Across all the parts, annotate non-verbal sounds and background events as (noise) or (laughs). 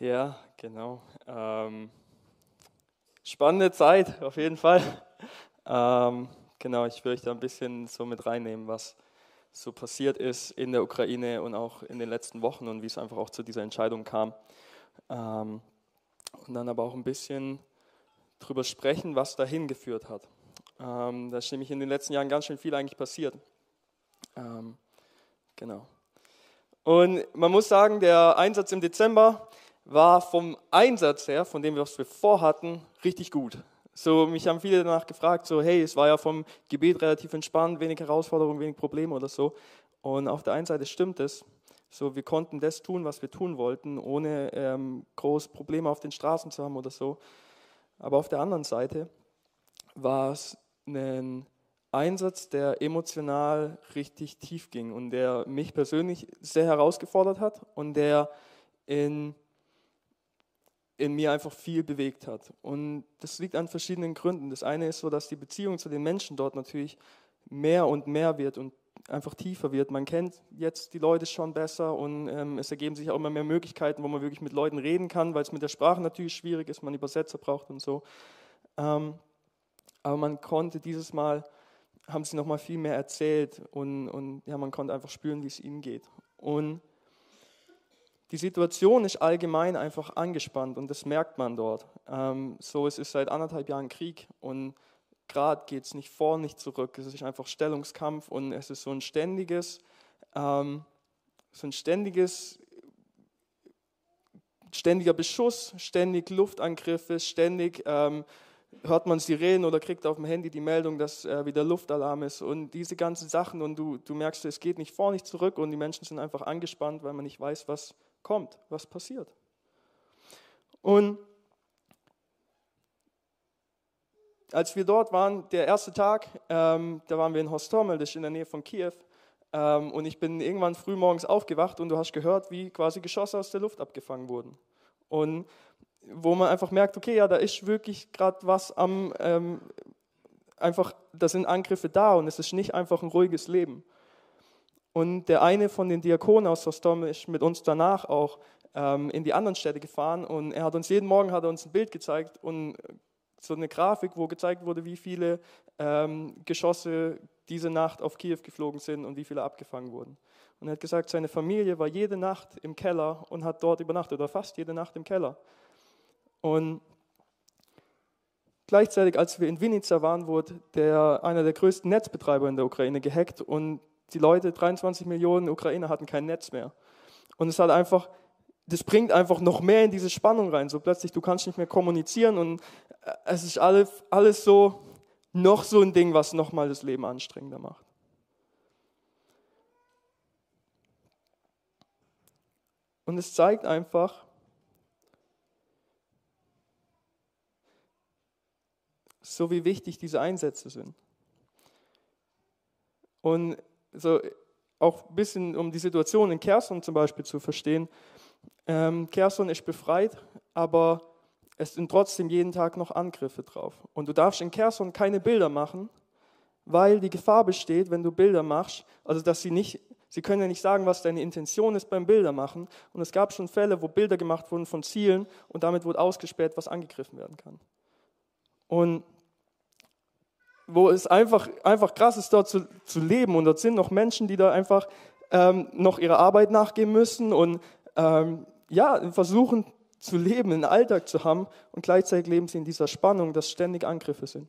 Ja, genau. Ähm, spannende Zeit, auf jeden Fall. Ähm, genau, ich will euch da ein bisschen so mit reinnehmen, was so passiert ist in der Ukraine und auch in den letzten Wochen und wie es einfach auch zu dieser Entscheidung kam. Ähm, und dann aber auch ein bisschen drüber sprechen, was dahin geführt hat. Ähm, da ist nämlich in den letzten Jahren ganz schön viel eigentlich passiert. Ähm, genau. Und man muss sagen, der Einsatz im Dezember war vom Einsatz her, von dem, was wir vorhatten, richtig gut. So, mich haben viele danach gefragt, so, hey, es war ja vom Gebet relativ entspannt, wenig Herausforderungen, wenig Probleme oder so. Und auf der einen Seite stimmt es. So, wir konnten das tun, was wir tun wollten, ohne ähm, groß Probleme auf den Straßen zu haben oder so. Aber auf der anderen Seite war es ein Einsatz, der emotional richtig tief ging und der mich persönlich sehr herausgefordert hat und der in, in mir einfach viel bewegt hat. Und das liegt an verschiedenen Gründen. Das eine ist so, dass die Beziehung zu den Menschen dort natürlich mehr und mehr wird und einfach tiefer wird. Man kennt jetzt die Leute schon besser und ähm, es ergeben sich auch immer mehr Möglichkeiten, wo man wirklich mit Leuten reden kann, weil es mit der Sprache natürlich schwierig ist, man Übersetzer braucht und so. Ähm, aber man konnte dieses Mal, haben sie nochmal viel mehr erzählt und, und ja, man konnte einfach spüren, wie es ihnen geht. Und die Situation ist allgemein einfach angespannt und das merkt man dort. Ähm, so, es ist seit anderthalb Jahren Krieg und gerade geht es nicht vor, nicht zurück. Es ist einfach Stellungskampf und es ist so ein ständiges, ähm, so ein ständiges, ständiger Beschuss, ständig Luftangriffe, ständig ähm, hört man Sirenen oder kriegt auf dem Handy die Meldung, dass äh, wieder Luftalarm ist und diese ganzen Sachen und du, du merkst, es geht nicht vor, nicht zurück und die Menschen sind einfach angespannt, weil man nicht weiß, was kommt, was passiert. Und als wir dort waren, der erste Tag, ähm, da waren wir in Hostomel, das ist in der Nähe von Kiew. Ähm, und ich bin irgendwann früh morgens aufgewacht und du hast gehört, wie quasi Geschosse aus der Luft abgefangen wurden. Und wo man einfach merkt, okay, ja, da ist wirklich gerade was am, ähm, einfach, da sind Angriffe da und es ist nicht einfach ein ruhiges Leben. Und der eine von den Diakonen aus Hostomel ist mit uns danach auch ähm, in die anderen Städte gefahren und er hat uns jeden Morgen hat er uns ein Bild gezeigt und so eine Grafik, wo gezeigt wurde, wie viele ähm, Geschosse diese Nacht auf Kiew geflogen sind und wie viele abgefangen wurden. Und er hat gesagt, seine Familie war jede Nacht im Keller und hat dort übernachtet, oder fast jede Nacht im Keller. Und gleichzeitig, als wir in Vinica waren, wurde der, einer der größten Netzbetreiber in der Ukraine gehackt und die Leute, 23 Millionen Ukrainer, hatten kein Netz mehr. Und es hat einfach das bringt einfach noch mehr in diese Spannung rein. So plötzlich, du kannst nicht mehr kommunizieren und äh, es ist alles, alles so, noch so ein Ding, was nochmal das Leben anstrengender macht. Und es zeigt einfach, so wie wichtig diese Einsätze sind. Und so auch ein bisschen, um die Situation in Kherson zum Beispiel zu verstehen, ähm, Kherson ist befreit, aber es sind trotzdem jeden Tag noch Angriffe drauf. Und du darfst in Kherson keine Bilder machen, weil die Gefahr besteht, wenn du Bilder machst, also dass sie nicht, sie können ja nicht sagen, was deine Intention ist beim Bildermachen. Und es gab schon Fälle, wo Bilder gemacht wurden von Zielen und damit wurde ausgespäht, was angegriffen werden kann. Und wo es einfach, einfach krass ist, dort zu, zu leben. Und dort sind noch Menschen, die da einfach ähm, noch ihrer Arbeit nachgehen müssen und ähm, ja, versuchen zu leben, einen Alltag zu haben und gleichzeitig leben sie in dieser Spannung, dass ständig Angriffe sind.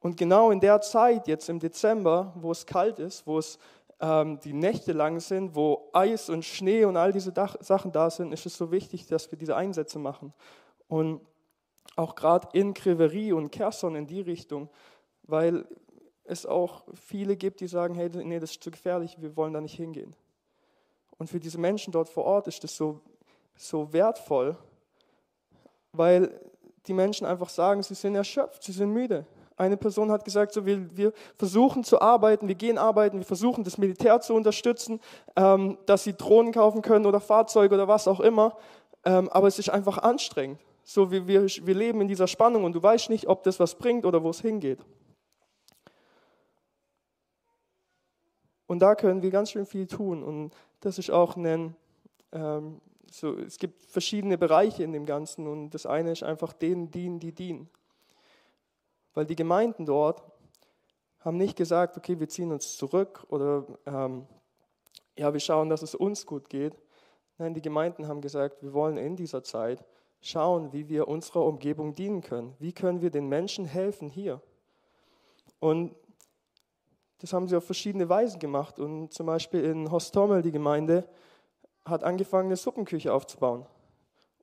Und genau in der Zeit, jetzt im Dezember, wo es kalt ist, wo es ähm, die Nächte lang sind, wo Eis und Schnee und all diese Dach Sachen da sind, ist es so wichtig, dass wir diese Einsätze machen. Und auch gerade in Kreverie und Kherson in die Richtung, weil es auch viele gibt, die sagen, hey, nee, das ist zu gefährlich, wir wollen da nicht hingehen. Und für diese Menschen dort vor Ort ist das so, so wertvoll, weil die Menschen einfach sagen, sie sind erschöpft, sie sind müde. Eine Person hat gesagt, so, wir, wir versuchen zu arbeiten, wir gehen arbeiten, wir versuchen das Militär zu unterstützen, ähm, dass sie Drohnen kaufen können oder Fahrzeuge oder was auch immer, ähm, aber es ist einfach anstrengend. So, wir, wir, wir leben in dieser Spannung und du weißt nicht, ob das was bringt oder wo es hingeht. Und da können wir ganz schön viel tun. Und das ist auch ein, ähm, so, es gibt verschiedene Bereiche in dem Ganzen und das eine ist einfach denen dienen, die dienen. Weil die Gemeinden dort haben nicht gesagt, okay, wir ziehen uns zurück oder ähm, ja, wir schauen, dass es uns gut geht. Nein, die Gemeinden haben gesagt, wir wollen in dieser Zeit schauen, wie wir unserer Umgebung dienen können. Wie können wir den Menschen helfen hier? Und das haben sie auf verschiedene Weisen gemacht. Und zum Beispiel in Hostomel, die Gemeinde, hat angefangen, eine Suppenküche aufzubauen.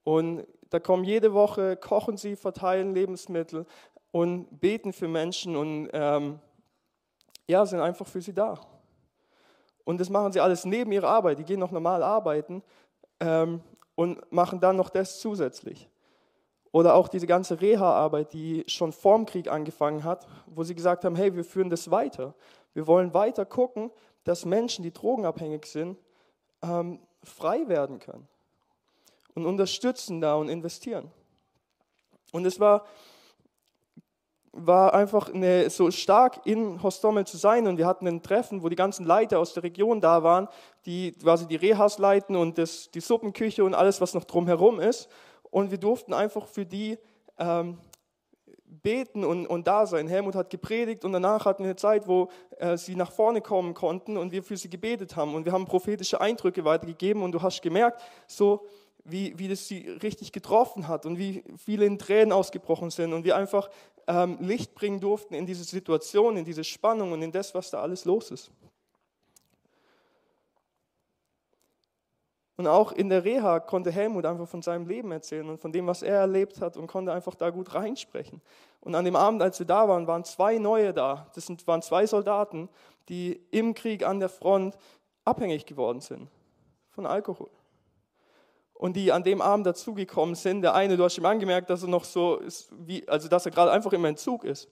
Und da kommen jede Woche, kochen sie, verteilen Lebensmittel und beten für Menschen und ähm, ja, sind einfach für sie da. Und das machen sie alles neben ihrer Arbeit. Die gehen noch normal arbeiten ähm, und machen dann noch das zusätzlich. Oder auch diese ganze Reha-Arbeit, die schon vorm Krieg angefangen hat, wo sie gesagt haben, hey, wir führen das weiter. Wir wollen weiter gucken, dass Menschen, die drogenabhängig sind, ähm, frei werden können. Und unterstützen da und investieren. Und es war war einfach eine, so stark in Hostomel zu sein und wir hatten ein Treffen, wo die ganzen Leiter aus der Region da waren, die quasi die Rehas leiten und das, die Suppenküche und alles, was noch drumherum ist. Und wir durften einfach für die ähm, beten und, und da sein. Helmut hat gepredigt und danach hatten wir eine Zeit, wo äh, sie nach vorne kommen konnten und wir für sie gebetet haben und wir haben prophetische Eindrücke weitergegeben und du hast gemerkt, so wie, wie das sie richtig getroffen hat und wie viele in Tränen ausgebrochen sind und wir einfach ähm, Licht bringen durften in diese Situation, in diese Spannung und in das, was da alles los ist. Und auch in der Reha konnte Helmut einfach von seinem Leben erzählen und von dem, was er erlebt hat und konnte einfach da gut reinsprechen. Und an dem Abend, als wir da waren, waren zwei neue da. Das waren zwei Soldaten, die im Krieg an der Front abhängig geworden sind von Alkohol und die an dem Abend dazugekommen sind. Der eine, du hast ihm angemerkt, dass er noch so ist, wie, also dass er gerade einfach im Entzug ist.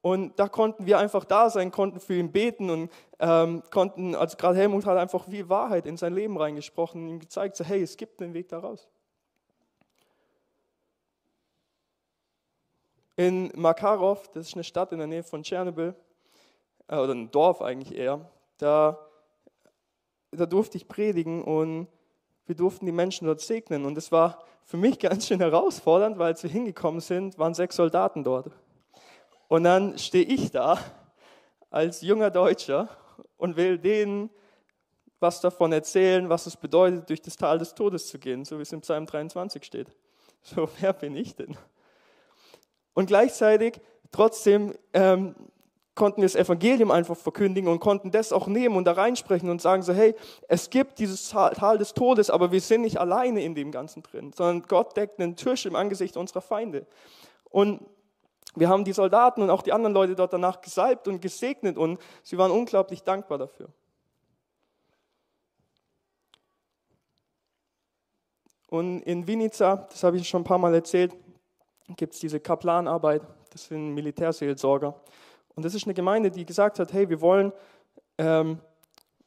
Und da konnten wir einfach da sein, konnten für ihn beten und ähm, konnten, also gerade Helmut hat einfach wie Wahrheit in sein Leben reingesprochen und ihm gezeigt, so, hey, es gibt einen Weg daraus. In Makarov, das ist eine Stadt in der Nähe von Tschernobyl, äh, oder ein Dorf eigentlich eher, da, da durfte ich predigen und wir durften die Menschen dort segnen. Und es war für mich (laughs) ganz schön herausfordernd, weil als wir hingekommen sind, waren sechs Soldaten dort. Und dann stehe ich da als junger Deutscher und will denen was davon erzählen, was es bedeutet, durch das Tal des Todes zu gehen, so wie es im Psalm 23 steht. So, (laughs) wer bin ich denn? Und gleichzeitig trotzdem ähm, konnten wir das Evangelium einfach verkündigen und konnten das auch nehmen und da reinsprechen und sagen so, hey, es gibt dieses Tal des Todes, aber wir sind nicht alleine in dem Ganzen drin, sondern Gott deckt einen Tisch im Angesicht unserer Feinde. Und wir haben die Soldaten und auch die anderen Leute dort danach gesalbt und gesegnet und sie waren unglaublich dankbar dafür. Und in Vinica, das habe ich schon ein paar Mal erzählt, gibt es diese Kaplanarbeit, das sind Militärseelsorger. Und das ist eine Gemeinde, die gesagt hat, hey, wir wollen, ähm,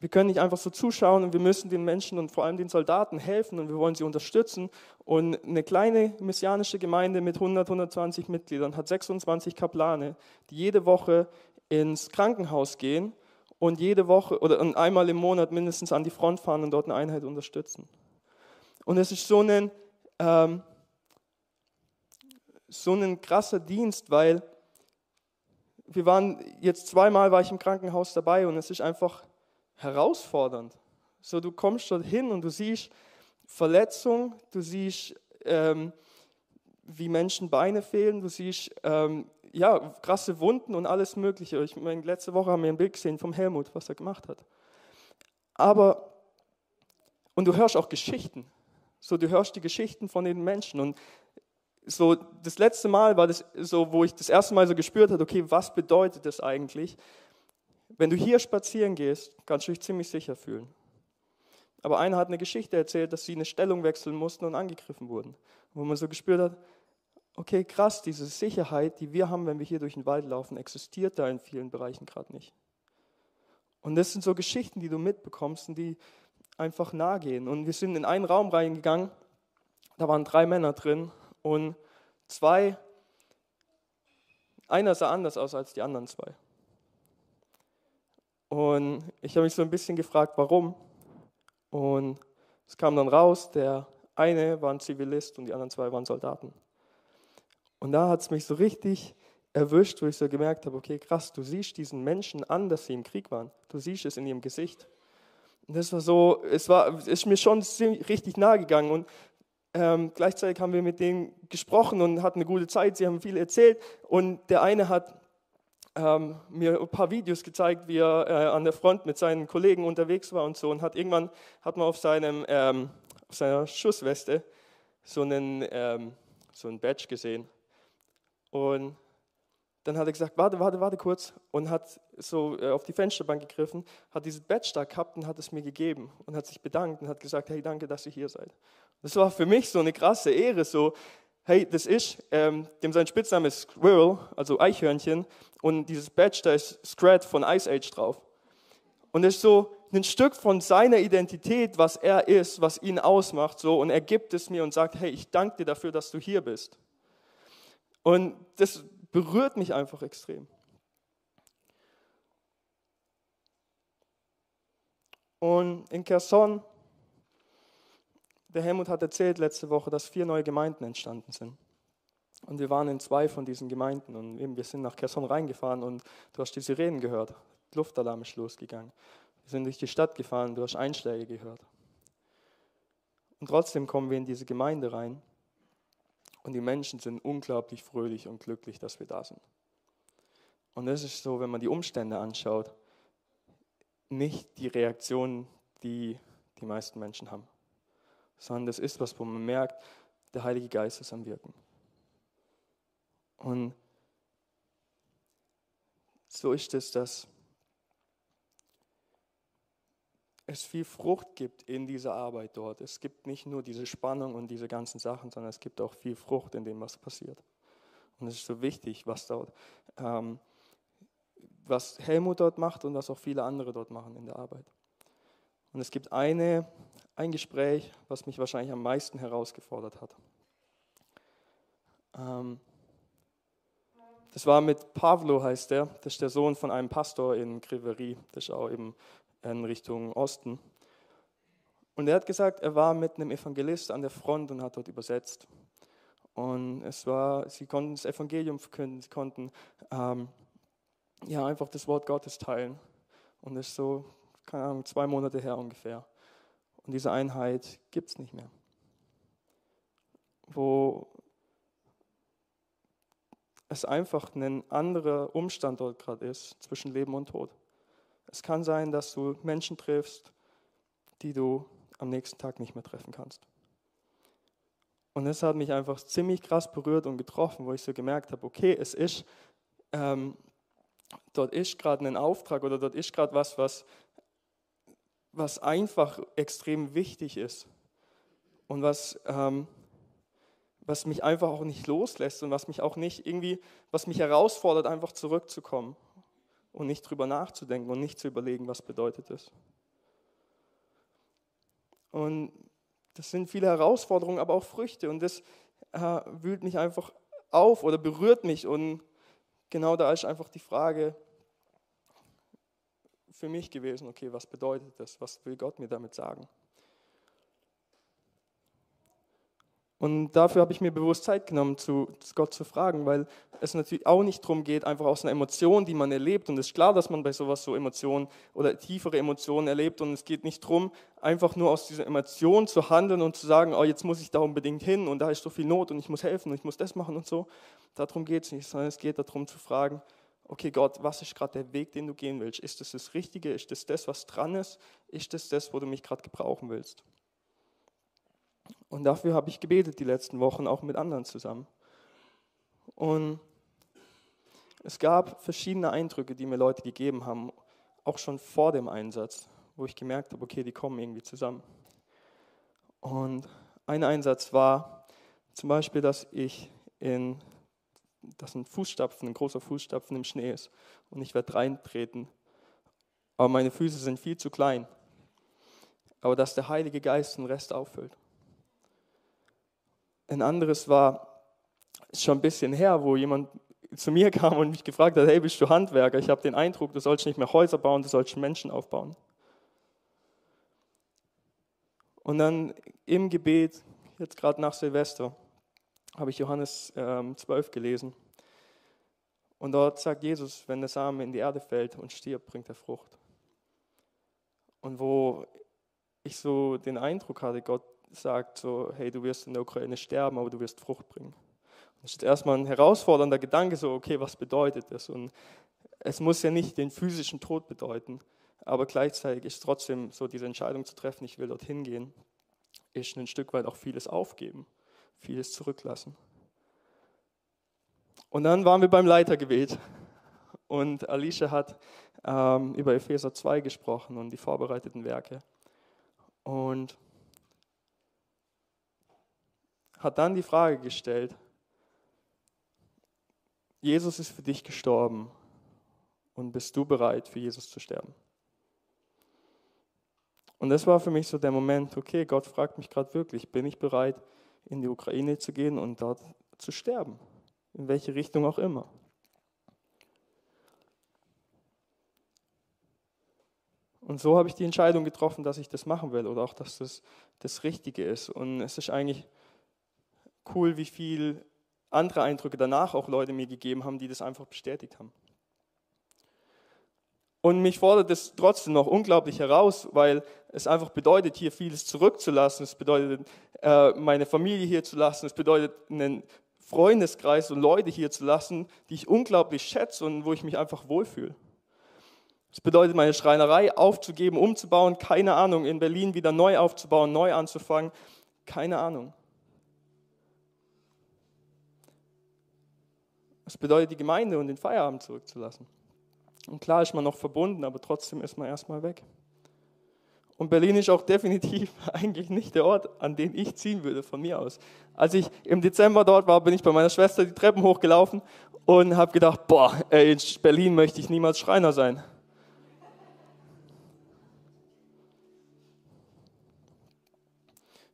wir können nicht einfach so zuschauen und wir müssen den Menschen und vor allem den Soldaten helfen und wir wollen sie unterstützen. Und eine kleine messianische Gemeinde mit 100, 120 Mitgliedern hat 26 Kaplane, die jede Woche ins Krankenhaus gehen und jede Woche oder einmal im Monat mindestens an die Front fahren und dort eine Einheit unterstützen. Und es ist so ein, ähm, so ein krasser Dienst, weil wir waren jetzt zweimal war ich im Krankenhaus dabei und es ist einfach herausfordernd. So, du kommst dort hin und du siehst Verletzung, du siehst, ähm, wie Menschen Beine fehlen, du siehst ähm, ja, krasse Wunden und alles Mögliche. Ich meine, letzte Woche haben wir ein Bild gesehen vom Helmut, was er gemacht hat. Aber, und du hörst auch Geschichten. So, du hörst die Geschichten von den Menschen. Und so das letzte Mal war das so, wo ich das erste Mal so gespürt habe, okay, was bedeutet das eigentlich? Wenn du hier spazieren gehst, kannst du dich ziemlich sicher fühlen. Aber einer hat eine Geschichte erzählt, dass sie eine Stellung wechseln mussten und angegriffen wurden. Wo man so gespürt hat, okay, krass, diese Sicherheit, die wir haben, wenn wir hier durch den Wald laufen, existiert da in vielen Bereichen gerade nicht. Und das sind so Geschichten, die du mitbekommst und die einfach nahe gehen. Und wir sind in einen Raum reingegangen, da waren drei Männer drin und zwei, einer sah anders aus als die anderen zwei. Und ich habe mich so ein bisschen gefragt, warum. Und Es kam dann raus, der eine war ein Zivilist und die anderen zwei waren Soldaten. Und da hat es mich so richtig erwischt, wo ich so gemerkt habe, okay, krass, du siehst diesen Menschen an, dass sie im Krieg waren. Du siehst es in ihrem Gesicht. Und das war so, es war, ist mir schon richtig nahe gegangen. Und ähm, gleichzeitig haben wir mit denen gesprochen und hatten eine gute Zeit. Sie haben viel erzählt. Und der eine hat ähm, mir ein paar Videos gezeigt, wie er äh, an der Front mit seinen Kollegen unterwegs war und so. Und hat irgendwann hat man auf, seinem, ähm, auf seiner Schussweste so einen, ähm, so einen Badge gesehen. Und dann hat er gesagt, warte, warte, warte kurz und hat so äh, auf die Fensterbank gegriffen, hat dieses Badge da gehabt und hat es mir gegeben und hat sich bedankt und hat gesagt, hey, danke, dass ihr hier seid. Das war für mich so eine krasse Ehre, so, hey, das ist, ähm, dem sein Spitzname ist Squirrel, also Eichhörnchen und dieses Badge, da ist Scrat von Ice Age drauf. Und das ist so ein Stück von seiner Identität, was er ist, was ihn ausmacht, so, und er gibt es mir und sagt, hey, ich danke dir dafür, dass du hier bist. Und das berührt mich einfach extrem. Und in Kherson, der Helmut hat erzählt letzte Woche, dass vier neue Gemeinden entstanden sind. Und wir waren in zwei von diesen Gemeinden und eben wir sind nach Kherson reingefahren und du hast die Sirenen gehört. Luftalarm ist losgegangen. Wir sind durch die Stadt gefahren, du hast Einschläge gehört. Und trotzdem kommen wir in diese Gemeinde rein und die Menschen sind unglaublich fröhlich und glücklich, dass wir da sind. Und das ist so, wenn man die Umstände anschaut, nicht die Reaktion, die die meisten Menschen haben, sondern das ist was, wo man merkt, der Heilige Geist ist am Wirken. Und so ist es, dass es viel Frucht gibt in dieser Arbeit dort. Es gibt nicht nur diese Spannung und diese ganzen Sachen, sondern es gibt auch viel Frucht in dem, was passiert. Und es ist so wichtig, was dort, ähm, was Helmut dort macht und was auch viele andere dort machen in der Arbeit. Und es gibt eine, ein Gespräch, was mich wahrscheinlich am meisten herausgefordert hat. Ähm, das war mit Pavlo, heißt der. Das ist der Sohn von einem Pastor in Kriverie. Das ist auch eben in Richtung Osten. Und er hat gesagt, er war mit einem Evangelist an der Front und hat dort übersetzt. Und es war, sie konnten das Evangelium verkünden, sie konnten ähm, ja einfach das Wort Gottes teilen. Und das ist so, keine Ahnung, zwei Monate her ungefähr. Und diese Einheit gibt es nicht mehr. Wo es einfach ein anderer Umstand dort gerade ist zwischen Leben und Tod. Es kann sein, dass du Menschen triffst, die du am nächsten Tag nicht mehr treffen kannst. Und das hat mich einfach ziemlich krass berührt und getroffen, wo ich so gemerkt habe, okay, es ist, ähm, dort ist gerade ein Auftrag oder dort ist gerade was, was, was einfach extrem wichtig ist und was, ähm, was mich einfach auch nicht loslässt und was mich auch nicht irgendwie, was mich herausfordert, einfach zurückzukommen und nicht drüber nachzudenken und nicht zu überlegen, was bedeutet es. Und das sind viele Herausforderungen, aber auch Früchte und das äh, wühlt mich einfach auf oder berührt mich und genau da ist einfach die Frage für mich gewesen, okay, was bedeutet das? Was will Gott mir damit sagen? Und dafür habe ich mir bewusst Zeit genommen, zu Gott zu fragen, weil es natürlich auch nicht darum geht, einfach aus einer Emotion, die man erlebt. Und es ist klar, dass man bei sowas so Emotionen oder tiefere Emotionen erlebt. Und es geht nicht darum, einfach nur aus dieser Emotion zu handeln und zu sagen, oh, jetzt muss ich da unbedingt hin und da ist so viel Not und ich muss helfen und ich muss das machen und so. Darum geht es nicht, sondern es geht darum zu fragen, okay Gott, was ist gerade der Weg, den du gehen willst? Ist das das Richtige? Ist das das, was dran ist? Ist das das, wo du mich gerade gebrauchen willst? Und dafür habe ich gebetet die letzten Wochen, auch mit anderen zusammen. Und es gab verschiedene Eindrücke, die mir Leute gegeben haben, auch schon vor dem Einsatz, wo ich gemerkt habe, okay, die kommen irgendwie zusammen. Und ein Einsatz war zum Beispiel, dass ich in, dass ein Fußstapfen, ein großer Fußstapfen im Schnee ist und ich werde reintreten, aber meine Füße sind viel zu klein. Aber dass der Heilige Geist den Rest auffüllt. Ein anderes war schon ein bisschen her, wo jemand zu mir (laughs) kam und mich gefragt hat, hey, bist du Handwerker? Ich habe den Eindruck, du sollst nicht mehr Häuser bauen, du sollst Menschen aufbauen. Und dann im Gebet, jetzt gerade nach Silvester, habe ich Johannes ähm, 12 gelesen. Und dort sagt Jesus, wenn der Samen in die Erde fällt und stirbt, bringt er Frucht. Und wo ich so den Eindruck hatte, Gott sagt so, hey, du wirst in der Ukraine sterben, aber du wirst Frucht bringen. Das ist erstmal ein herausfordernder Gedanke, so, okay, was bedeutet das? Und es muss ja nicht den physischen Tod bedeuten, aber gleichzeitig ist trotzdem so diese Entscheidung zu treffen, ich will dorthin gehen, ist ein Stück weit auch vieles aufgeben, vieles zurücklassen. Und dann waren wir beim Leitergebet und Alicia hat ähm, über Epheser 2 gesprochen und die vorbereiteten Werke. Und hat dann die Frage gestellt, Jesus ist für dich gestorben und bist du bereit, für Jesus zu sterben? Und das war für mich so der Moment, okay, Gott fragt mich gerade wirklich, bin ich bereit, in die Ukraine zu gehen und dort zu sterben? In welche Richtung auch immer. Und so habe ich die Entscheidung getroffen, dass ich das machen will oder auch, dass das das Richtige ist. Und es ist eigentlich cool, wie viel andere Eindrücke danach auch Leute mir gegeben haben, die das einfach bestätigt haben. Und mich fordert es trotzdem noch unglaublich heraus, weil es einfach bedeutet, hier vieles zurückzulassen. Es bedeutet, äh, meine Familie hier zu lassen. Es bedeutet, einen Freundeskreis und Leute hier zu lassen, die ich unglaublich schätze und wo ich mich einfach wohlfühle. Es bedeutet, meine Schreinerei aufzugeben, umzubauen, keine Ahnung, in Berlin wieder neu aufzubauen, neu anzufangen, keine Ahnung. Es bedeutet, die Gemeinde und den Feierabend zurückzulassen. Und klar ist man noch verbunden, aber trotzdem ist man erstmal weg. Und Berlin ist auch definitiv (laughs) eigentlich nicht der Ort, an den ich ziehen würde von mir aus. Als ich im Dezember dort war, bin ich bei meiner Schwester die Treppen hochgelaufen und habe gedacht, boah, ey, in Berlin möchte ich niemals Schreiner sein.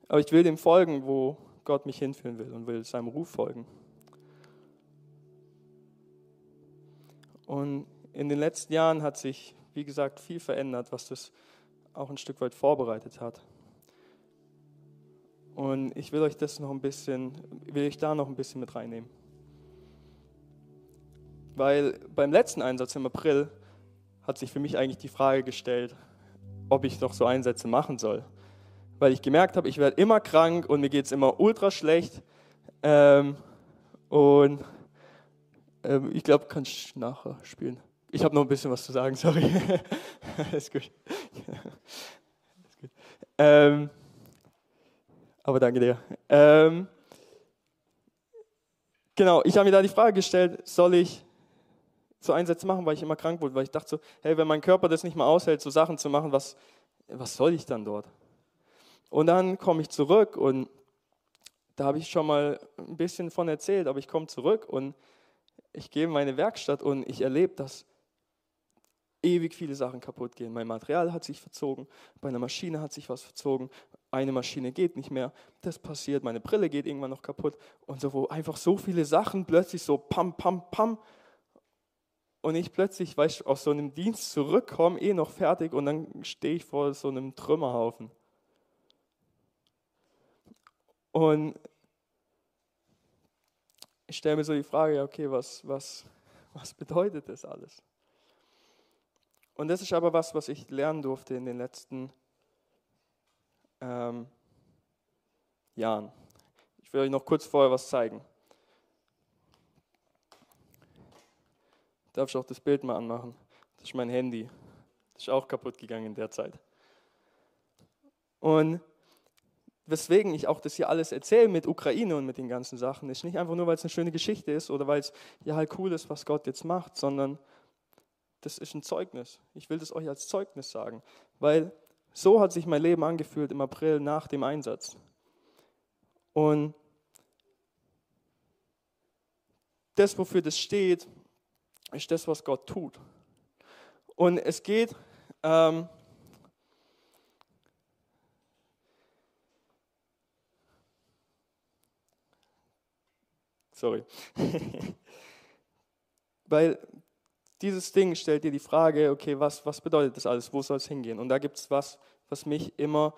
Aber ich will dem folgen, wo Gott mich hinführen will und will seinem Ruf folgen. Und in den letzten Jahren hat sich, wie gesagt, viel verändert, was das auch ein Stück weit vorbereitet hat. Und ich will euch das noch ein bisschen, will ich da noch ein bisschen mit reinnehmen. Weil beim letzten Einsatz im April hat sich für mich eigentlich die Frage gestellt, ob ich noch so Einsätze machen soll. Weil ich gemerkt habe, ich werde immer krank und mir geht es immer ultra schlecht. Ähm, und ähm, ich glaube, kann ich nachher spielen. Ich habe noch ein bisschen was zu sagen, sorry. (laughs) Alles gut. Alles gut. Ähm, aber danke dir. Ähm, genau, ich habe mir da die Frage gestellt, soll ich so Einsätze machen, weil ich immer krank wurde, weil ich dachte so, hey, wenn mein Körper das nicht mehr aushält, so Sachen zu machen, was, was soll ich dann dort? Und dann komme ich zurück und da habe ich schon mal ein bisschen von erzählt, aber ich komme zurück und ich gehe in meine Werkstatt und ich erlebe, dass ewig viele Sachen kaputt gehen. Mein Material hat sich verzogen, bei einer Maschine hat sich was verzogen, eine Maschine geht nicht mehr, das passiert, meine Brille geht irgendwann noch kaputt und so, wo einfach so viele Sachen plötzlich so pam, pam, pam und ich plötzlich, weißt du, aus so einem Dienst zurückkomme, eh noch fertig und dann stehe ich vor so einem Trümmerhaufen. Und ich stelle mir so die Frage, okay, was, was, was bedeutet das alles? Und das ist aber was, was ich lernen durfte in den letzten ähm, Jahren. Ich will euch noch kurz vorher was zeigen. Darf ich auch das Bild mal anmachen? Das ist mein Handy. Das ist auch kaputt gegangen in der Zeit. Und weswegen ich auch das hier alles erzähle mit Ukraine und mit den ganzen Sachen, ist nicht einfach nur, weil es eine schöne Geschichte ist oder weil es ja halt cool ist, was Gott jetzt macht, sondern das ist ein Zeugnis. Ich will das euch als Zeugnis sagen, weil so hat sich mein Leben angefühlt im April nach dem Einsatz. Und das, wofür das steht, ist das, was Gott tut. Und es geht ähm, Sorry. (laughs) Weil dieses Ding stellt dir die Frage, okay, was, was bedeutet das alles? Wo soll es hingehen? Und da gibt es was, was mich immer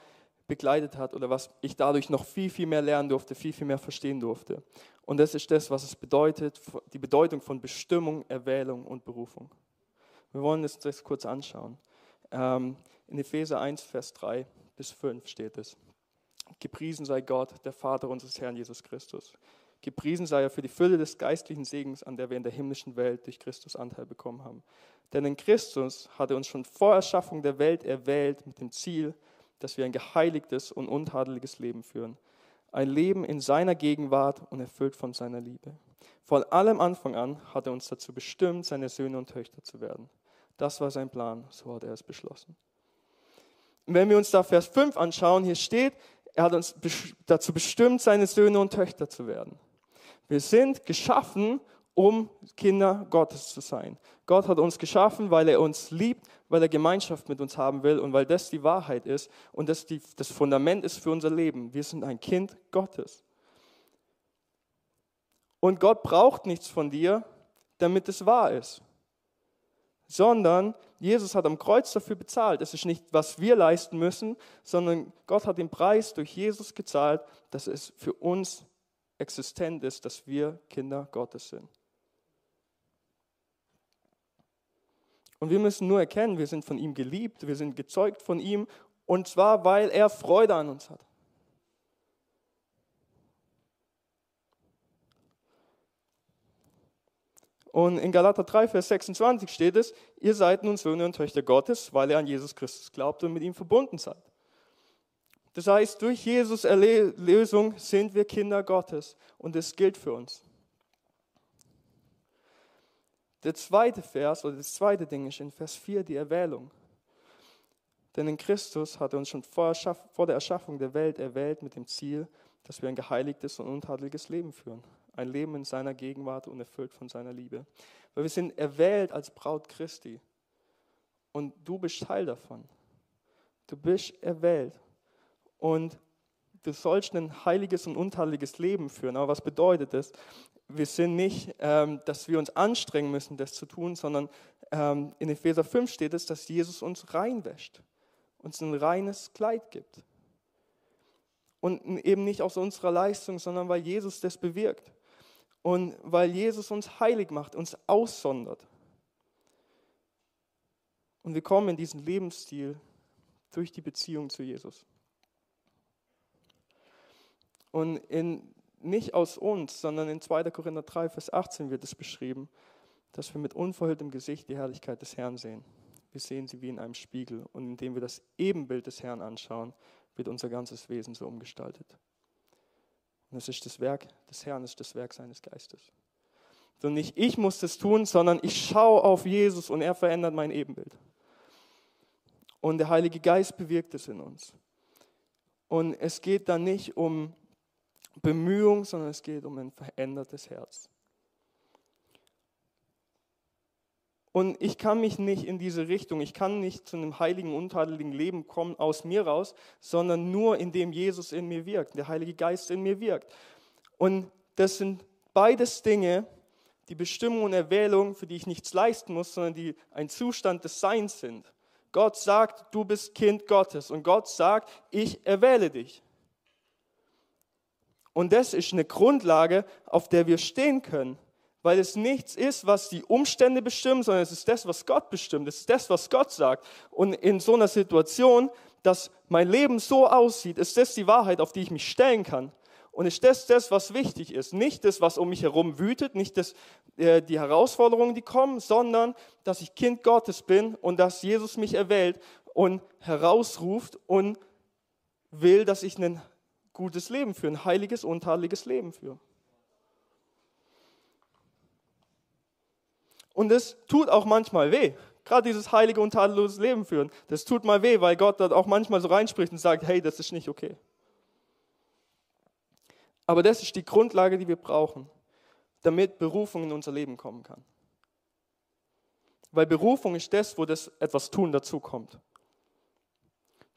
begleitet hat oder was ich dadurch noch viel, viel mehr lernen durfte, viel, viel mehr verstehen durfte. Und das ist das, was es bedeutet, die Bedeutung von Bestimmung, Erwählung und Berufung. Wir wollen uns das kurz anschauen. Ähm, in Epheser 1, Vers 3 bis 5 steht es. Gepriesen sei Gott, der Vater unseres Herrn Jesus Christus. Gepriesen sei er für die Fülle des geistlichen Segens, an der wir in der himmlischen Welt durch Christus Anteil bekommen haben. Denn in Christus hat er uns schon vor Erschaffung der Welt erwählt mit dem Ziel, dass wir ein geheiligtes und untadeliges Leben führen. Ein Leben in seiner Gegenwart und erfüllt von seiner Liebe. Von allem Anfang an hat er uns dazu bestimmt, seine Söhne und Töchter zu werden. Das war sein Plan, so hat er es beschlossen. Und wenn wir uns da Vers 5 anschauen, hier steht, er hat uns dazu bestimmt, seine Söhne und Töchter zu werden. Wir sind geschaffen, um Kinder Gottes zu sein. Gott hat uns geschaffen, weil er uns liebt, weil er Gemeinschaft mit uns haben will und weil das die Wahrheit ist und das die, das Fundament ist für unser Leben. Wir sind ein Kind Gottes. Und Gott braucht nichts von dir, damit es wahr ist, sondern Jesus hat am Kreuz dafür bezahlt. Es ist nicht, was wir leisten müssen, sondern Gott hat den Preis durch Jesus gezahlt, dass es für uns existent ist, dass wir Kinder Gottes sind. Und wir müssen nur erkennen, wir sind von ihm geliebt, wir sind gezeugt von ihm, und zwar, weil er Freude an uns hat. Und in Galater 3, Vers 26 steht es, ihr seid nun Söhne und Töchter Gottes, weil ihr an Jesus Christus glaubt und mit ihm verbunden seid. Das heißt, durch Jesus Erlösung sind wir Kinder Gottes und es gilt für uns. Der zweite Vers oder das zweite Ding ist in Vers 4 die Erwählung. Denn in Christus hat er uns schon vor, der Erschaffung der Welt erwählt mit dem Ziel, dass wir ein geheiligtes und untadeliges Leben führen. Ein Leben in seiner Gegenwart und erfüllt von seiner Liebe. Weil wir sind erwählt als Braut Christi. Und du bist Teil davon. Du bist erwählt. Und du sollst ein heiliges und untadeliges Leben führen. Aber was bedeutet das? Wir sind nicht, ähm, dass wir uns anstrengen müssen, das zu tun, sondern ähm, in Epheser 5 steht es, dass Jesus uns reinwäscht, uns ein reines Kleid gibt. Und eben nicht aus unserer Leistung, sondern weil Jesus das bewirkt. Und weil Jesus uns heilig macht, uns aussondert. Und wir kommen in diesen Lebensstil durch die Beziehung zu Jesus. Und in, nicht aus uns, sondern in 2. Korinther 3, Vers 18 wird es beschrieben, dass wir mit unverhülltem Gesicht die Herrlichkeit des Herrn sehen. Wir sehen sie wie in einem Spiegel. Und indem wir das Ebenbild des Herrn anschauen, wird unser ganzes Wesen so umgestaltet. Und es ist das Werk des Herrn, es ist das Werk seines Geistes. So nicht ich muss das tun, sondern ich schaue auf Jesus und er verändert mein Ebenbild. Und der Heilige Geist bewirkt es in uns. Und es geht dann nicht um Bemühung, sondern es geht um ein verändertes Herz. Und ich kann mich nicht in diese Richtung, ich kann nicht zu einem heiligen, untadeligen Leben kommen aus mir raus, sondern nur indem Jesus in mir wirkt, der Heilige Geist in mir wirkt. Und das sind beides Dinge, die Bestimmung und Erwählung, für die ich nichts leisten muss, sondern die ein Zustand des Seins sind. Gott sagt, du bist Kind Gottes und Gott sagt, ich erwähle dich. Und das ist eine Grundlage, auf der wir stehen können, weil es nichts ist, was die Umstände bestimmen, sondern es ist das, was Gott bestimmt. Es ist das, was Gott sagt. Und in so einer Situation, dass mein Leben so aussieht, ist das die Wahrheit, auf die ich mich stellen kann. Und ist das das, was wichtig ist. Nicht das, was um mich herum wütet, nicht das, äh, die Herausforderungen, die kommen, sondern dass ich Kind Gottes bin und dass Jesus mich erwählt und herausruft und will, dass ich einen gutes Leben führen, heiliges, untadeliges Leben führen. Und es tut auch manchmal weh. Gerade dieses heilige und tadellose Leben führen, das tut mal weh, weil Gott dort auch manchmal so reinspricht und sagt, hey, das ist nicht okay. Aber das ist die Grundlage, die wir brauchen, damit Berufung in unser Leben kommen kann. Weil Berufung ist das, wo das etwas tun dazukommt.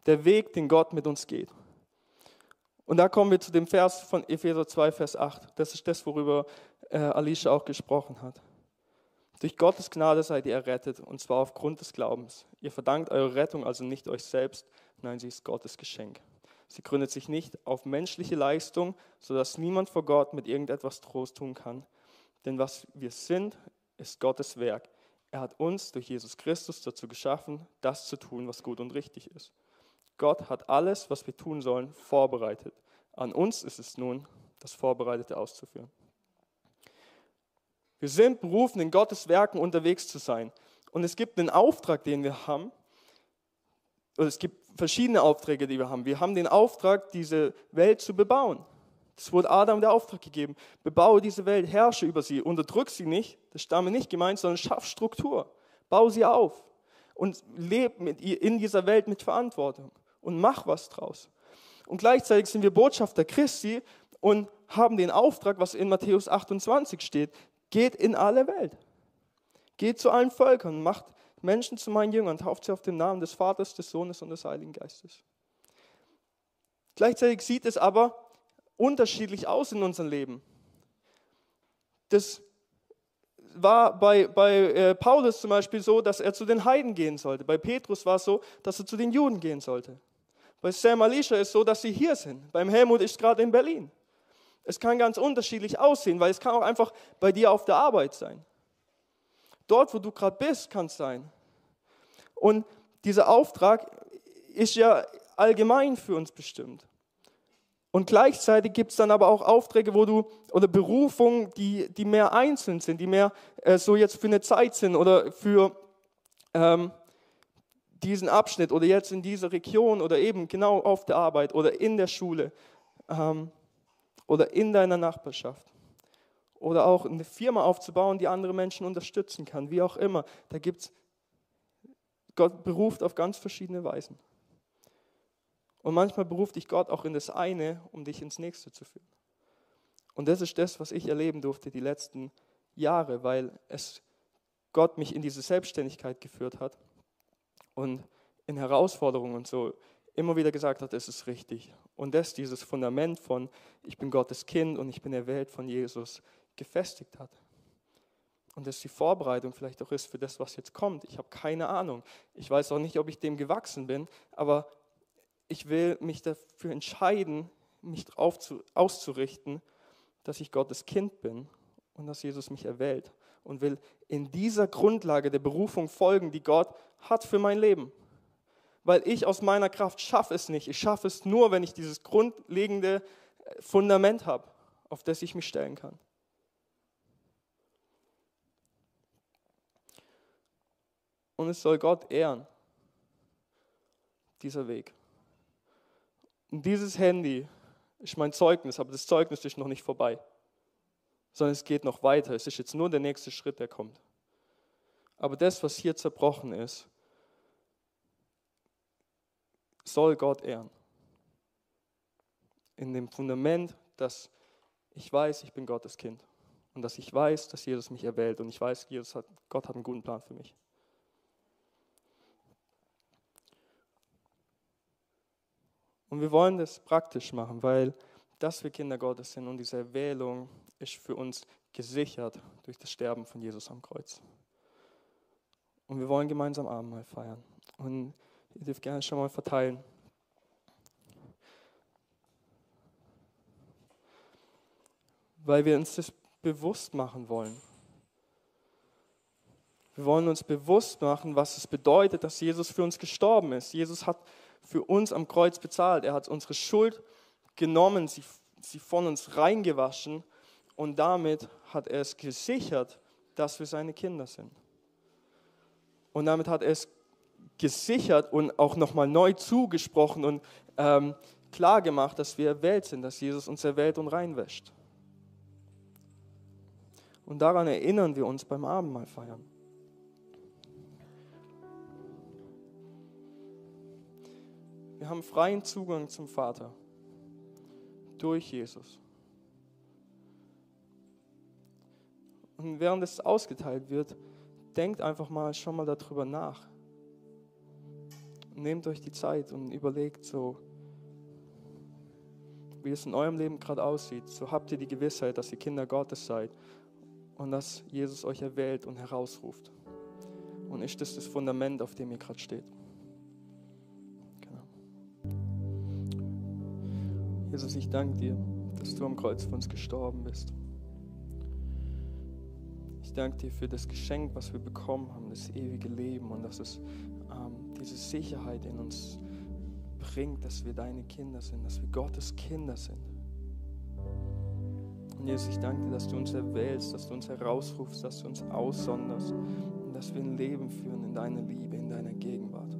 Der Weg, den Gott mit uns geht. Und da kommen wir zu dem Vers von Epheser 2, Vers 8. Das ist das, worüber äh, Alicia auch gesprochen hat. Durch Gottes Gnade seid ihr errettet, und zwar aufgrund des Glaubens. Ihr verdankt eure Rettung also nicht euch selbst, nein, sie ist Gottes Geschenk. Sie gründet sich nicht auf menschliche Leistung, sodass niemand vor Gott mit irgendetwas Trost tun kann. Denn was wir sind, ist Gottes Werk. Er hat uns durch Jesus Christus dazu geschaffen, das zu tun, was gut und richtig ist. Gott hat alles, was wir tun sollen, vorbereitet. An uns ist es nun, das Vorbereitete auszuführen. Wir sind berufen, in Gottes Werken unterwegs zu sein. Und es gibt einen Auftrag, den wir haben. Es gibt verschiedene Aufträge, die wir haben. Wir haben den Auftrag, diese Welt zu bebauen. Das wurde Adam der Auftrag gegeben. Bebaue diese Welt, herrsche über sie, unterdrück sie nicht, das ist damit nicht gemeint, sondern schaff Struktur. Bau sie auf und lebe in dieser Welt mit Verantwortung und mach was draus. Und gleichzeitig sind wir Botschafter Christi und haben den Auftrag, was in Matthäus 28 steht, geht in alle Welt. Geht zu allen Völkern, macht Menschen zu meinen Jüngern, tauft sie auf den Namen des Vaters, des Sohnes und des Heiligen Geistes. Gleichzeitig sieht es aber unterschiedlich aus in unserem Leben. Das war bei, bei äh, Paulus zum Beispiel so, dass er zu den Heiden gehen sollte. Bei Petrus war es so, dass er zu den Juden gehen sollte. Bei Sam Alicia ist es so, dass sie hier sind. Beim Helmut ist gerade in Berlin. Es kann ganz unterschiedlich aussehen, weil es kann auch einfach bei dir auf der Arbeit sein. Dort, wo du gerade bist, kann es sein. Und dieser Auftrag ist ja allgemein für uns bestimmt. Und gleichzeitig gibt es dann aber auch Aufträge, wo du, oder Berufungen, die, die mehr einzeln sind, die mehr äh, so jetzt für eine Zeit sind oder für ähm, diesen Abschnitt oder jetzt in dieser Region oder eben genau auf der Arbeit oder in der Schule ähm, oder in deiner Nachbarschaft. Oder auch eine Firma aufzubauen, die andere Menschen unterstützen kann, wie auch immer. Da gibt es, Gott beruft auf ganz verschiedene Weisen. Und manchmal beruft dich Gott auch in das eine, um dich ins nächste zu führen. Und das ist das, was ich erleben durfte die letzten Jahre, weil es Gott mich in diese Selbstständigkeit geführt hat und in Herausforderungen und so immer wieder gesagt hat, es ist richtig. Und das dieses Fundament von, ich bin Gottes Kind und ich bin erwählt von Jesus, gefestigt hat. Und das die Vorbereitung vielleicht auch ist für das, was jetzt kommt. Ich habe keine Ahnung. Ich weiß auch nicht, ob ich dem gewachsen bin, aber ich will mich dafür entscheiden, mich darauf auszurichten, dass ich Gottes Kind bin und dass Jesus mich erwählt und will in dieser Grundlage der Berufung folgen, die Gott hat für mein Leben. Weil ich aus meiner Kraft schaffe es nicht. Ich schaffe es nur, wenn ich dieses grundlegende Fundament habe, auf das ich mich stellen kann. Und es soll Gott ehren, dieser Weg. Und dieses Handy ist mein Zeugnis, aber das Zeugnis ist noch nicht vorbei, sondern es geht noch weiter. Es ist jetzt nur der nächste Schritt, der kommt. Aber das, was hier zerbrochen ist, soll Gott ehren. In dem Fundament, dass ich weiß, ich bin Gottes Kind und dass ich weiß, dass Jesus mich erwählt und ich weiß, Jesus hat, Gott hat einen guten Plan für mich. Und wir wollen das praktisch machen, weil dass wir Kinder Gottes sind und diese Erwählung ist für uns gesichert durch das Sterben von Jesus am Kreuz. Und wir wollen gemeinsam Abendmahl feiern. Und ihr dürft gerne schon mal verteilen. Weil wir uns das bewusst machen wollen. Wir wollen uns bewusst machen, was es bedeutet, dass Jesus für uns gestorben ist. Jesus hat für uns am Kreuz bezahlt. Er hat unsere Schuld genommen, sie, sie von uns reingewaschen und damit hat er es gesichert, dass wir seine Kinder sind. Und damit hat er es gesichert und auch nochmal neu zugesprochen und ähm, klar gemacht, dass wir erwählt sind, dass Jesus uns erwählt und reinwäscht. Und daran erinnern wir uns beim Abendmahl feiern. Wir haben freien Zugang zum Vater durch Jesus. Und während es ausgeteilt wird, denkt einfach mal schon mal darüber nach. Nehmt euch die Zeit und überlegt so, wie es in eurem Leben gerade aussieht. So habt ihr die Gewissheit, dass ihr Kinder Gottes seid und dass Jesus euch erwählt und herausruft. Und ist das das Fundament, auf dem ihr gerade steht? Jesus, ich danke dir, dass du am Kreuz für uns gestorben bist. Ich danke dir für das Geschenk, was wir bekommen haben, das ewige Leben und dass es ähm, diese Sicherheit in uns bringt, dass wir deine Kinder sind, dass wir Gottes Kinder sind. Und Jesus, ich danke dir, dass du uns erwählst, dass du uns herausrufst, dass du uns aussonderst und dass wir ein Leben führen in deiner Liebe, in deiner Gegenwart.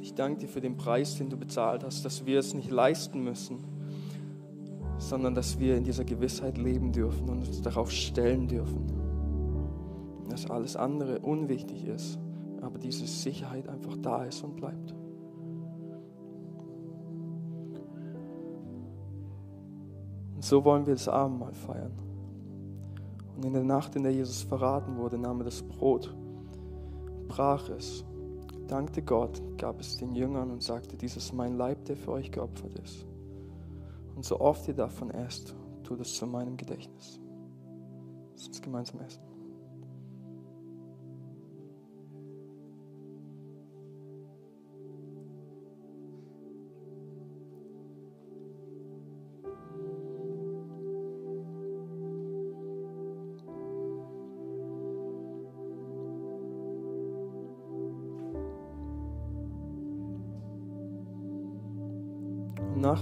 Ich danke dir für den Preis, den du bezahlt hast, dass wir es nicht leisten müssen, sondern dass wir in dieser Gewissheit leben dürfen und uns darauf stellen dürfen, dass alles andere unwichtig ist, aber diese Sicherheit einfach da ist und bleibt. Und so wollen wir das Abendmahl feiern. Und in der Nacht, in der Jesus verraten wurde, nahm er das Brot, brach es, dankte Gott, gab es den Jüngern und sagte, dies ist mein Leib, der für euch geopfert ist. Und so oft ihr davon esst, tut es zu meinem Gedächtnis. Lass uns gemeinsam essen.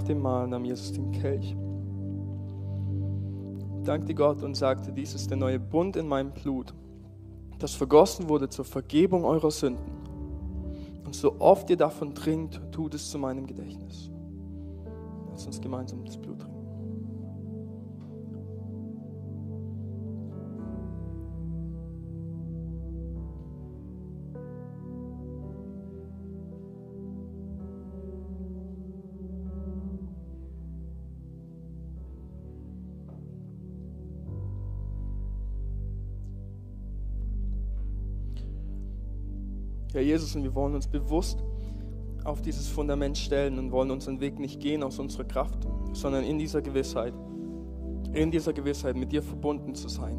Nach dem Mahl nahm Jesus den Kelch, dankte Gott und sagte, dies ist der neue Bund in meinem Blut, das vergossen wurde zur Vergebung eurer Sünden. Und so oft ihr davon trinkt, tut es zu meinem Gedächtnis. Lass uns gemeinsam das Blut trinken. Herr Jesus, und wir wollen uns bewusst auf dieses Fundament stellen und wollen unseren Weg nicht gehen aus unserer Kraft, sondern in dieser Gewissheit, in dieser Gewissheit mit dir verbunden zu sein,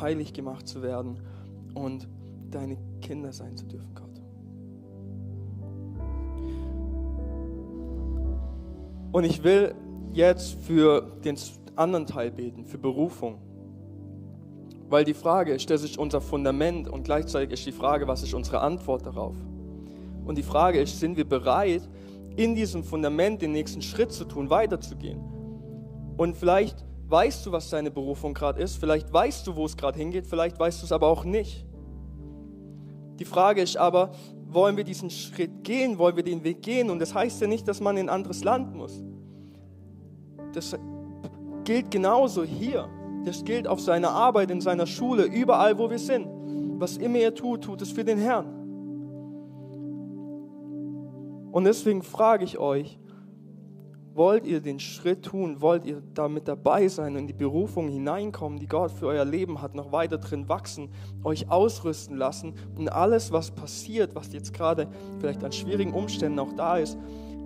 heilig gemacht zu werden und deine Kinder sein zu dürfen, Gott. Und ich will jetzt für den anderen Teil beten, für Berufung. Weil die Frage ist, das ist unser Fundament und gleichzeitig ist die Frage, was ist unsere Antwort darauf? Und die Frage ist, sind wir bereit, in diesem Fundament den nächsten Schritt zu tun, weiterzugehen? Und vielleicht weißt du, was deine Berufung gerade ist, vielleicht weißt du, wo es gerade hingeht, vielleicht weißt du es aber auch nicht. Die Frage ist aber, wollen wir diesen Schritt gehen, wollen wir den Weg gehen? Und das heißt ja nicht, dass man in ein anderes Land muss. Das gilt genauso hier. Das gilt auf seiner Arbeit, in seiner Schule, überall, wo wir sind. Was immer er tut, tut es für den Herrn. Und deswegen frage ich euch, wollt ihr den Schritt tun, wollt ihr damit dabei sein und in die Berufung hineinkommen, die Gott für euer Leben hat, noch weiter drin wachsen, euch ausrüsten lassen und alles, was passiert, was jetzt gerade vielleicht an schwierigen Umständen auch da ist,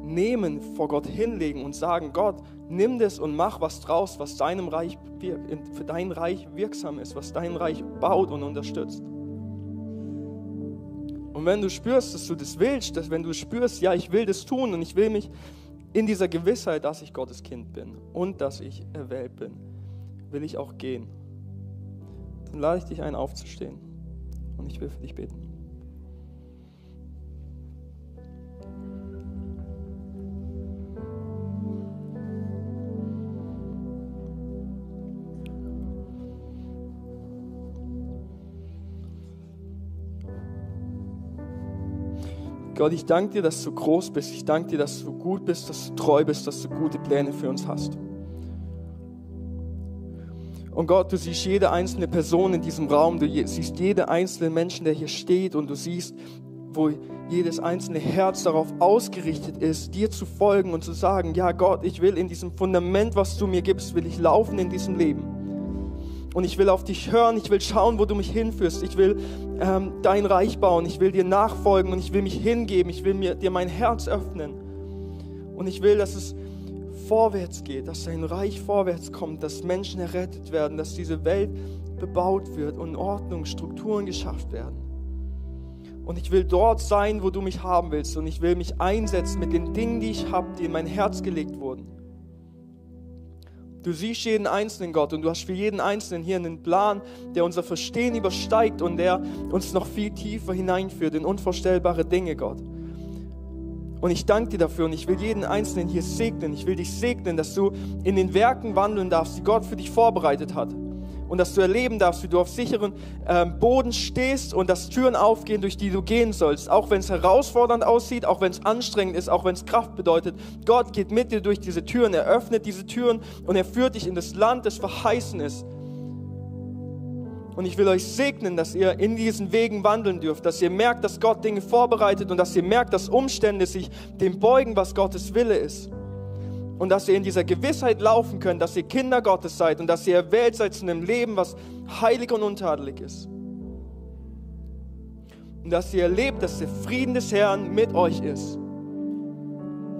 nehmen, vor Gott hinlegen und sagen, Gott, nimm das und mach was draus, was deinem Reich, für dein Reich wirksam ist, was dein Reich baut und unterstützt. Und wenn du spürst, dass du das willst, dass wenn du spürst, ja, ich will das tun und ich will mich in dieser Gewissheit, dass ich Gottes Kind bin und dass ich erwählt bin, will ich auch gehen. Dann lade ich dich ein, aufzustehen und ich will für dich beten. Gott, ich danke dir, dass du groß bist. Ich danke dir, dass du gut bist, dass du treu bist, dass du gute Pläne für uns hast. Und Gott, du siehst jede einzelne Person in diesem Raum, du siehst jede einzelne Menschen, der hier steht und du siehst, wo jedes einzelne Herz darauf ausgerichtet ist, dir zu folgen und zu sagen, ja Gott, ich will in diesem Fundament, was du mir gibst, will ich laufen in diesem Leben. Und ich will auf dich hören, ich will schauen, wo du mich hinführst. Ich will ähm, dein Reich bauen, ich will dir nachfolgen und ich will mich hingeben, ich will mir, dir mein Herz öffnen. Und ich will, dass es vorwärts geht, dass dein Reich vorwärts kommt, dass Menschen errettet werden, dass diese Welt bebaut wird und Ordnung, Strukturen geschafft werden. Und ich will dort sein, wo du mich haben willst. Und ich will mich einsetzen mit den Dingen, die ich habe, die in mein Herz gelegt wurden. Du siehst jeden Einzelnen, Gott, und du hast für jeden Einzelnen hier einen Plan, der unser Verstehen übersteigt und der uns noch viel tiefer hineinführt in unvorstellbare Dinge, Gott. Und ich danke dir dafür und ich will jeden Einzelnen hier segnen. Ich will dich segnen, dass du in den Werken wandeln darfst, die Gott für dich vorbereitet hat und dass du erleben darfst, wie du auf sicheren ähm, Boden stehst und dass Türen aufgehen, durch die du gehen sollst. Auch wenn es herausfordernd aussieht, auch wenn es anstrengend ist, auch wenn es Kraft bedeutet. Gott geht mit dir durch diese Türen, er öffnet diese Türen und er führt dich in das Land, das verheißen ist. Und ich will euch segnen, dass ihr in diesen Wegen wandeln dürft, dass ihr merkt, dass Gott Dinge vorbereitet und dass ihr merkt, dass Umstände sich dem beugen, was Gottes Wille ist und dass ihr in dieser Gewissheit laufen könnt, dass ihr Kinder Gottes seid und dass ihr erwählt seid zu einem Leben, was heilig und untadelig ist. Und dass ihr erlebt, dass der Frieden des Herrn mit euch ist.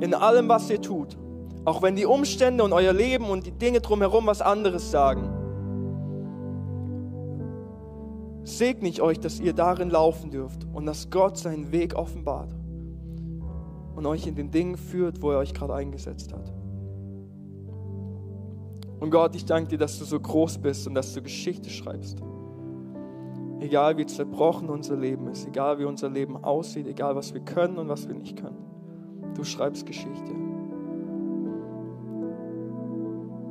In allem, was ihr tut. Auch wenn die Umstände und euer Leben und die Dinge drumherum was anderes sagen. Segne ich euch, dass ihr darin laufen dürft und dass Gott seinen Weg offenbart und euch in den Dingen führt, wo er euch gerade eingesetzt hat. Und Gott, ich danke dir, dass du so groß bist und dass du Geschichte schreibst. Egal wie zerbrochen unser Leben ist, egal wie unser Leben aussieht, egal was wir können und was wir nicht können. Du schreibst Geschichte.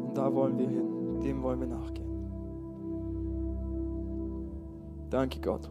Und da wollen wir hin, dem wollen wir nachgehen. Danke Gott.